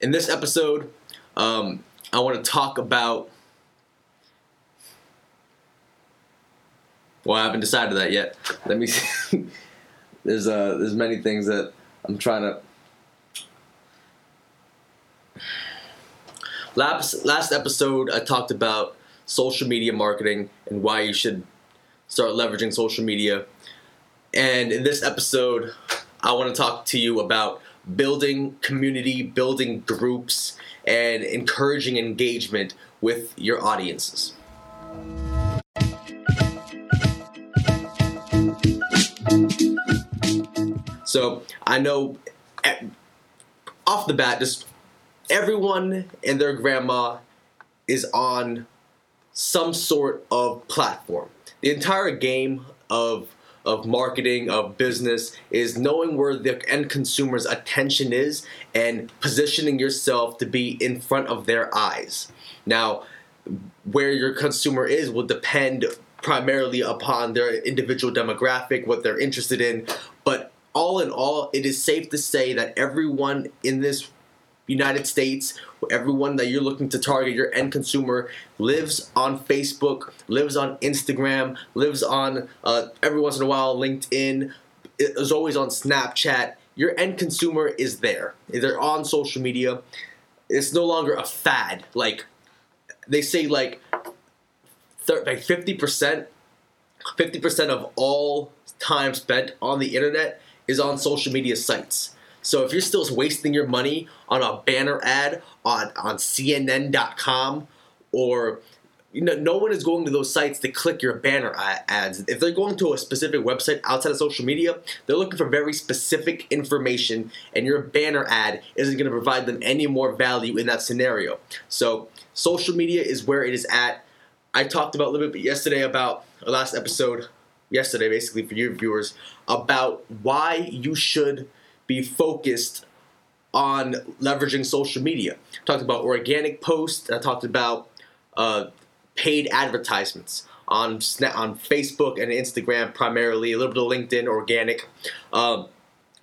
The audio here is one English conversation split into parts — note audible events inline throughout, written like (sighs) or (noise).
In this episode, um, I want to talk about. Well, I haven't decided that yet. Let me (laughs) see. there's uh, there's many things that I'm trying to. Last last episode, I talked about social media marketing and why you should start leveraging social media. And in this episode, I want to talk to you about building community, building groups, and encouraging engagement with your audiences. So I know at, off the bat, just everyone and their grandma is on some sort of platform. The entire game of of marketing, of business, is knowing where the end consumer's attention is and positioning yourself to be in front of their eyes. Now, where your consumer is will depend primarily upon their individual demographic, what they're interested in, but all in all, it is safe to say that everyone in this United States, everyone that you're looking to target, your end consumer, lives on Facebook, lives on Instagram, lives on uh, every once in a while LinkedIn, is always on Snapchat. Your end consumer is there. They're on social media. It's no longer a fad. Like they say, like like fifty percent, fifty percent of all time spent on the internet is on social media sites. So if you're still wasting your money on a banner ad on, on CNN.com or you know, no one is going to those sites to click your banner ads. If they're going to a specific website outside of social media, they're looking for very specific information, and your banner ad isn't going to provide them any more value in that scenario. So, social media is where it is at. I talked about a little bit yesterday about last episode, yesterday basically for you viewers, about why you should be focused on leveraging social media. I talked about organic posts. I talked about uh, paid advertisements on on Facebook and Instagram primarily, a little bit of LinkedIn, organic. Um,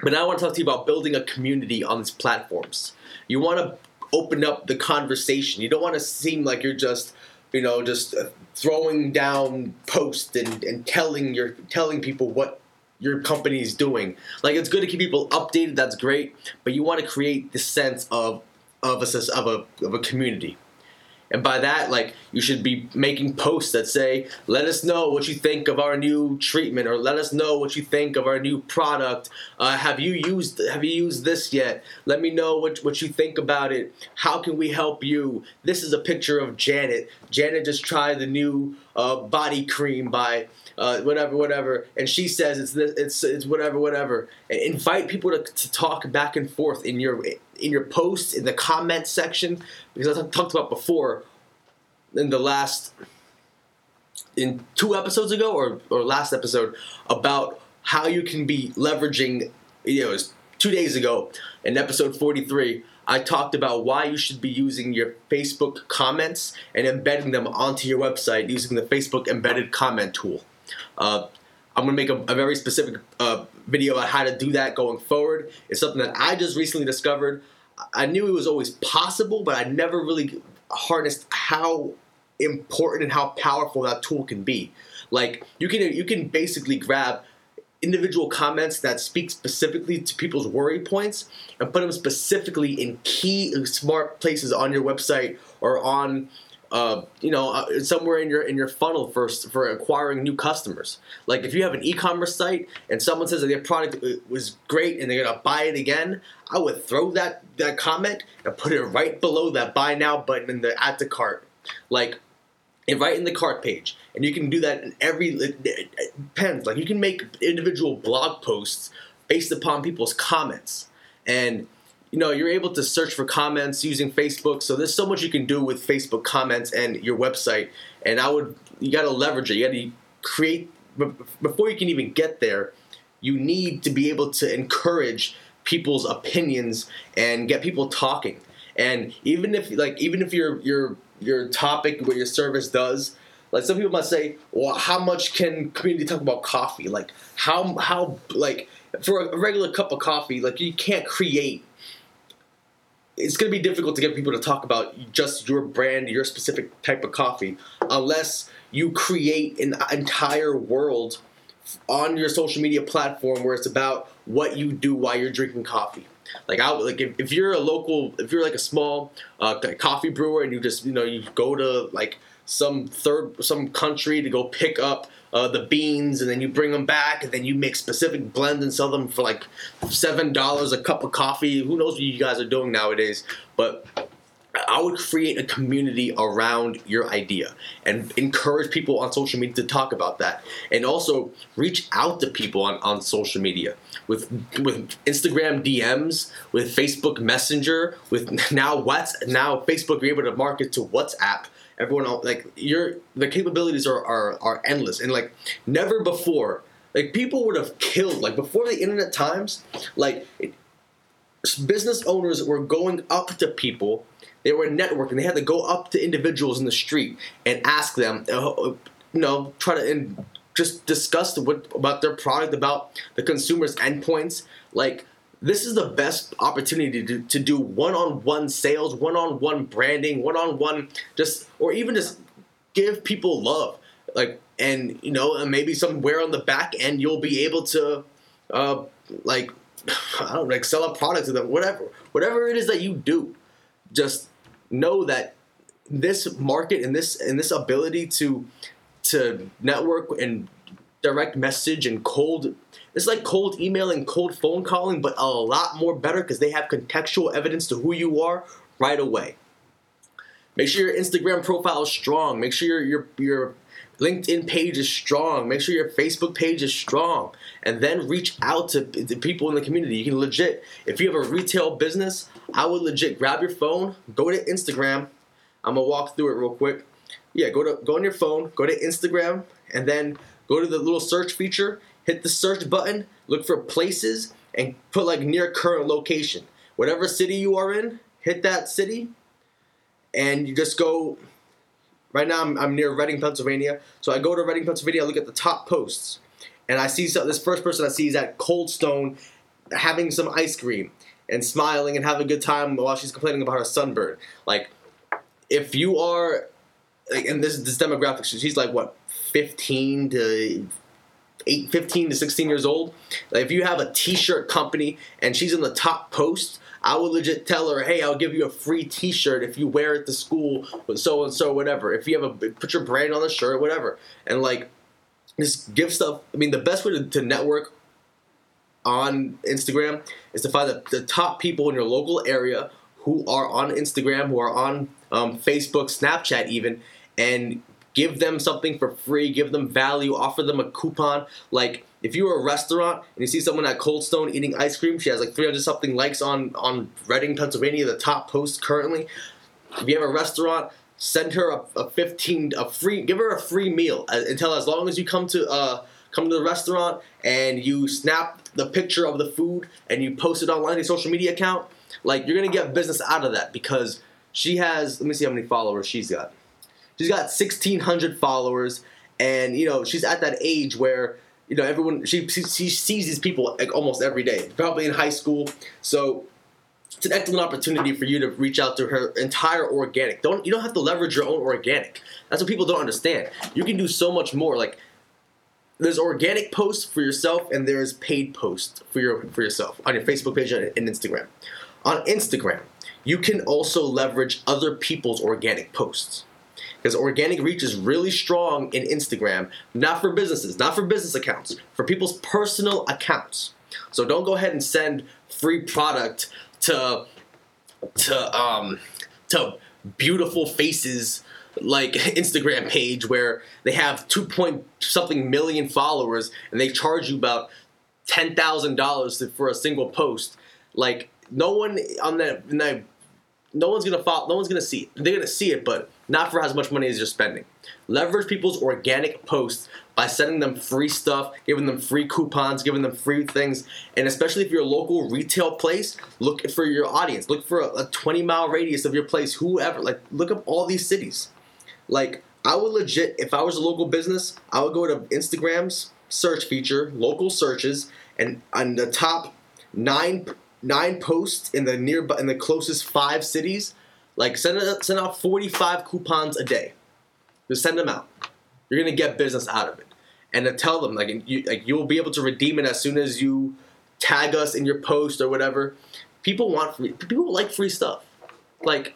but now I want to talk to you about building a community on these platforms. You want to open up the conversation. You don't want to seem like you're just you know just throwing down posts and, and telling your telling people what your company is doing. Like it's good to keep people updated. That's great, but you want to create the sense of of a of a of a community. And by that, like you should be making posts that say, "Let us know what you think of our new treatment," or "Let us know what you think of our new product." Uh, have you used Have you used this yet? Let me know what what you think about it. How can we help you? This is a picture of Janet. Janet just tried the new uh, body cream by uh, whatever, whatever, and she says it's this, it's it's whatever, whatever. And invite people to, to talk back and forth in your in your posts in the comment section because I talked about before in the last in two episodes ago or or last episode about how you can be leveraging. You know, it was two days ago in episode forty three. I talked about why you should be using your Facebook comments and embedding them onto your website using the Facebook embedded comment tool. Uh, I'm gonna make a, a very specific uh, video on how to do that going forward. It's something that I just recently discovered. I knew it was always possible, but I never really harnessed how important and how powerful that tool can be. Like you can you can basically grab individual comments that speak specifically to people's worry points and put them specifically in key smart places on your website or on uh, you know, uh, somewhere in your in your funnel for for acquiring new customers. Like if you have an e-commerce site and someone says that their product uh, was great and they're gonna buy it again, I would throw that that comment and put it right below that buy now button in the add to cart, like. And right in the cart page, and you can do that in every it depends. Like you can make individual blog posts based upon people's comments, and you know, you're able to search for comments using Facebook. So there's so much you can do with Facebook comments and your website. And I would, you got to leverage it. You got to create, before you can even get there, you need to be able to encourage people's opinions and get people talking. And even if, like, even if your your your topic, what your service does, like some people might say, well, how much can community talk about coffee? Like, how how like for a regular cup of coffee, like you can't create it's going to be difficult to get people to talk about just your brand, your specific type of coffee, unless you create an entire world on your social media platform where it's about what you do while you're drinking coffee. Like I like if, if you're a local, if you're like a small uh, coffee brewer and you just you know you go to like some third some country to go pick up uh, the beans and then you bring them back and then you make specific blends and sell them for like seven dollars a cup of coffee. Who knows what you guys are doing nowadays? But I would create a community around your idea and encourage people on social media to talk about that. And also reach out to people on, on social media with with Instagram DMs, with Facebook Messenger, with (laughs) now what's now Facebook you're able to market to WhatsApp. Everyone like your the capabilities are, are are endless and like never before like people would have killed like before the internet times like it, business owners were going up to people they were networking. They had to go up to individuals in the street and ask them, uh, you know, try to and just discuss what, about their product, about the consumer's endpoints. Like this is the best opportunity to, to do one-on-one sales, one-on-one branding, one-on-one just or even just give people love. Like and you know, maybe somewhere on the back end you'll be able to uh like (sighs) I don't know, like sell a product to them, whatever. Whatever it is that you do, just know that this market and this and this ability to to network and direct message and cold it's like cold email and cold phone calling but a lot more better because they have contextual evidence to who you are right away. Make sure your instagram profile is strong. Make sure your your, your linkedin page is strong. Make sure your facebook page is strong. And then reach out to, to people in the community. You can legit if you have a retail business I would legit grab your phone, go to Instagram. I'm gonna walk through it real quick. Yeah, go to go on your phone, go to Instagram, and then go to the little search feature. Hit the search button, look for places, and put like near current location. Whatever city you are in, hit that city, and you just go. Right now, I'm, I'm near Reading, Pennsylvania. So I go to Reading, Pennsylvania. I look at the top posts, and I see so, this first person I see is at Cold Stone having some ice cream and smiling and having a good time while she's complaining about her sunburn. Like, if you are, like, and this this demographic, she's like what, fifteen to. 8, 15 to 16 years old. If you have a t-shirt company and she's in the top post, I would legit tell her, "Hey, I'll give you a free T-shirt if you wear it to school, so and so, whatever. If you have a put your brand on the shirt, whatever." And like, just give stuff. I mean, the best way to, to network on Instagram is to find the, the top people in your local area who are on Instagram, who are on um, Facebook, Snapchat, even, and give them something for free, give them value, offer them a coupon. Like if you're a restaurant and you see someone at Cold Stone eating ice cream, she has like 300 something likes on on Reading, Pennsylvania, the top post currently. If you have a restaurant, send her a, a 15 a free give her a free meal uh, until as long as you come to uh come to the restaurant and you snap the picture of the food and you post it online your social media account, like you're gonna get business out of that because she has. Let me see how many followers she's got. She's got 1,600 followers, and you know she's at that age where you know everyone she she, sees these people like almost every day, probably in high school. So it's an excellent opportunity for you to reach out to her entire organic. Don't you don't have to leverage your own organic. That's what people don't understand. You can do so much more. Like there's organic posts for yourself and there's paid posts for your for yourself on your Facebook page and Instagram. On Instagram, you can also leverage other people's organic posts. Because organic reach is really strong in Instagram, not for businesses, not for business accounts, for people's personal accounts. So don't go ahead and send free product to to um to beautiful faces like (laughs) Instagram page where they have two point something million followers and they charge you about ten thousand dollars for a single post. Like no one on that, that no one's gonna follow, no one's gonna see it. They're gonna see it, but not for as much money as you're spending. Leverage people's organic posts by sending them free stuff, giving them free coupons, giving them free things, and especially if you're a local retail place, look for your audience. Look for a, a 20 mile radius of your place, whoever. Like look up all these cities. Like I would legit, if I was a local business, I would go to Instagram's search feature, local searches, and on the top nine nine posts in the nearby in the closest five cities. Like send send out forty five coupons a day. Just send them out. You're gonna get business out of it, and to tell them like you like you'll be able to redeem it as soon as you tag us in your post or whatever. People want free. People like free stuff. Like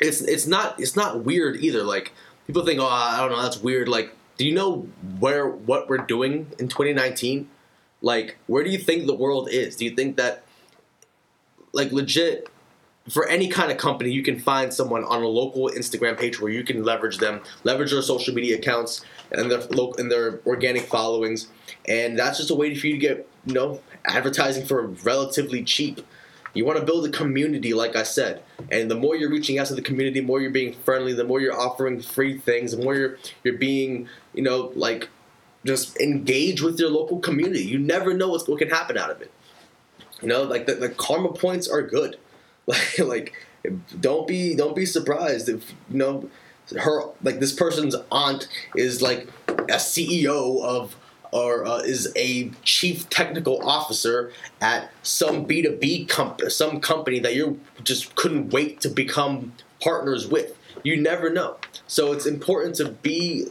it's it's not it's not weird either. Like people think, oh, I don't know, that's weird. Like, do you know where what we're doing in 2019? Like, where do you think the world is? Do you think that, like, legit, for any kind of company, you can find someone on a local Instagram page where you can leverage them, leverage their social media accounts and their local and their organic followings, and that's just a way for you to get you know advertising for relatively cheap. You want to build a community, like I said, and the more you're reaching out to the community, the more you're being friendly, the more you're offering free things, the more you're you're being, you know, like just engage with your local community. You never know what's what can happen out of it. You know, like the, the karma points are good. (laughs) Like like don't be don't be surprised if you know her like this person's aunt is like a CEO of or uh, is a chief technical officer at some B2B company, some company that you just couldn't wait to become partners with. You never know. So it's important to be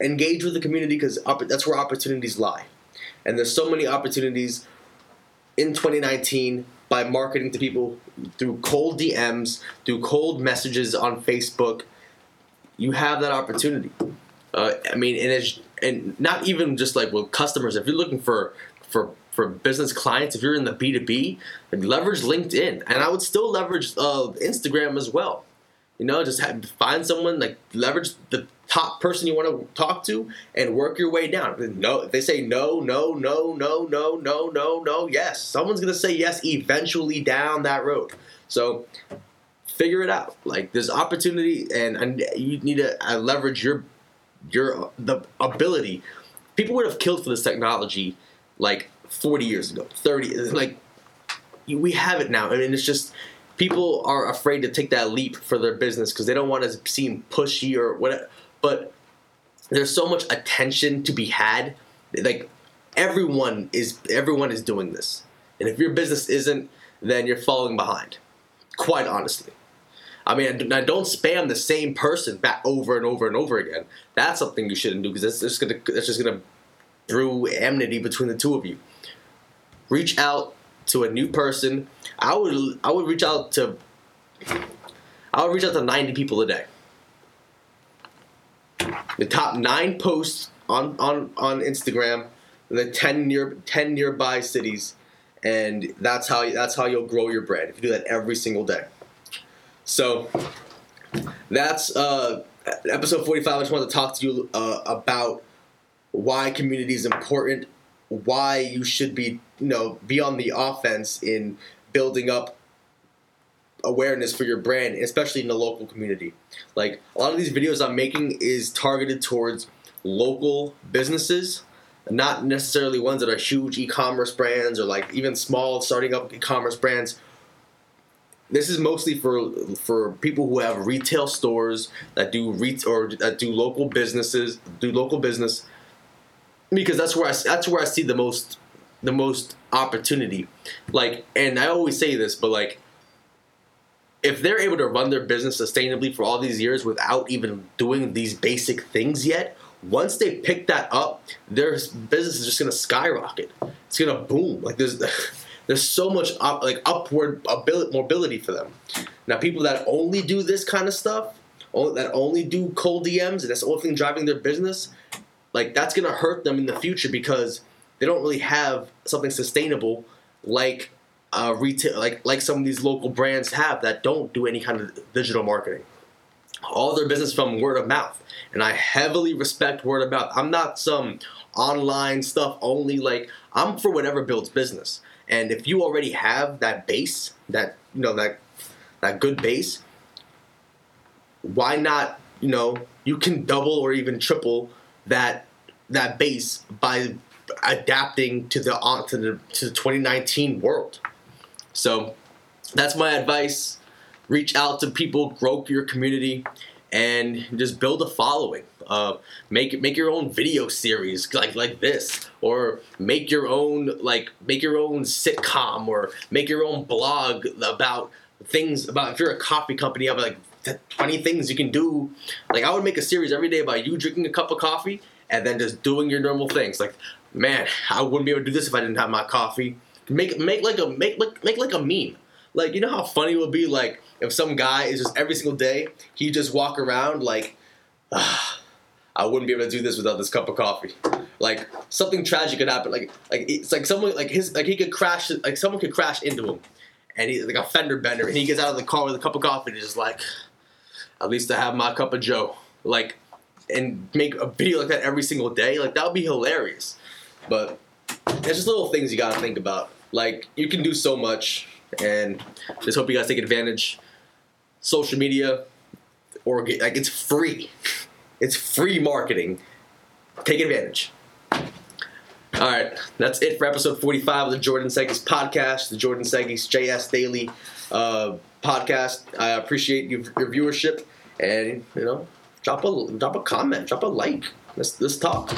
engage with the community because that's where opportunities lie. And there's so many opportunities in 2019 by marketing to people through cold DMs, through cold messages on Facebook. You have that opportunity. Uh, I mean, and it's and not even just like with customers. If you're looking for for for business clients, if you're in the B two B, leverage LinkedIn, and I would still leverage uh, Instagram as well. You know, just have, find someone like leverage the top person you want to talk to and work your way down. No, if they say no, no, no, no, no, no, no, no, yes, someone's gonna say yes eventually down that road. So figure it out. Like there's opportunity, and, and you need to uh, leverage your your the ability. People would have killed for this technology like 40 years ago, 30. Like we have it now. I mean, it's just people are afraid to take that leap for their business because they don't want to seem pushy or whatever. But there's so much attention to be had. Like everyone is everyone is doing this, and if your business isn't, then you're falling behind. Quite honestly. I mean, now don't spam the same person back over and over and over again. That's something you shouldn't do because that's just gonna that's just gonna brew enmity between the two of you. Reach out to a new person. I would I would reach out to I would reach out to ninety people a day. The top nine posts on on on Instagram, the ten near ten nearby cities, and that's how that's how you'll grow your brand if you do that every single day. So that's uh, episode 45. I just wanted to talk to you uh, about why community is important, why you should be, you know, be on the offense in building up awareness for your brand, especially in the local community. Like a lot of these videos I'm making is targeted towards local businesses, not necessarily ones that are huge e-commerce brands or like even small starting up e-commerce brands this is mostly for for people who have retail stores that do re- or that do local businesses, do local business, because that's where I that's where I see the most the most opportunity. Like, and I always say this, but like, if they're able to run their business sustainably for all these years without even doing these basic things yet, once they pick that up, their business is just gonna skyrocket. It's gonna boom. Like there's (laughs) there's so much up, like upward ability, mobility for them. Now, people that only do this kind of stuff, that only do cold DMs, and that's the only thing driving their business, like that's gonna hurt them in the future because they don't really have something sustainable like uh, retail, like like some of these local brands have that don't do any kind of digital marketing. All their business from word of mouth, and I heavily respect word of mouth. I'm not some online stuff only. Like I'm for whatever builds business. And if you already have that base, that you know that that good base, why not? You know, you can double or even triple that that base by adapting to the to the to the 2019 world. So that's my advice. Reach out to people, grow your community, and just build a following. Uh, make make your own video series like like this, or make your own like make your own sitcom, or make your own blog about things about if you're a coffee company, have like 20 things you can do. Like I would make a series every day about you drinking a cup of coffee and then just doing your normal things. Like, man, I wouldn't be able to do this if I didn't have my coffee. Make make like a make like make like a meme. Like you know how funny it would be like if some guy is just every single day he just walk around like ah, I wouldn't be able to do this without this cup of coffee. Like something tragic could happen. Like like it's like someone like his like he could crash like someone could crash into him and he's like a fender bender and he gets out of the car with a cup of coffee and he's just like at least I have my cup of Joe. Like, and make a video like that every single day. Like, that would be hilarious. But there's just little things you gotta think about. Like, you can do so much, and just hope you guys take advantage. Social media, or get, like, it's free. (laughs) It's free marketing. Take advantage. All right, that's it for episode 45 of the Jordan Segis podcast, the Jordan Segis JS Daily uh, podcast. I appreciate your, your viewership and you know, drop a drop a comment, drop a like. Let's let's talk.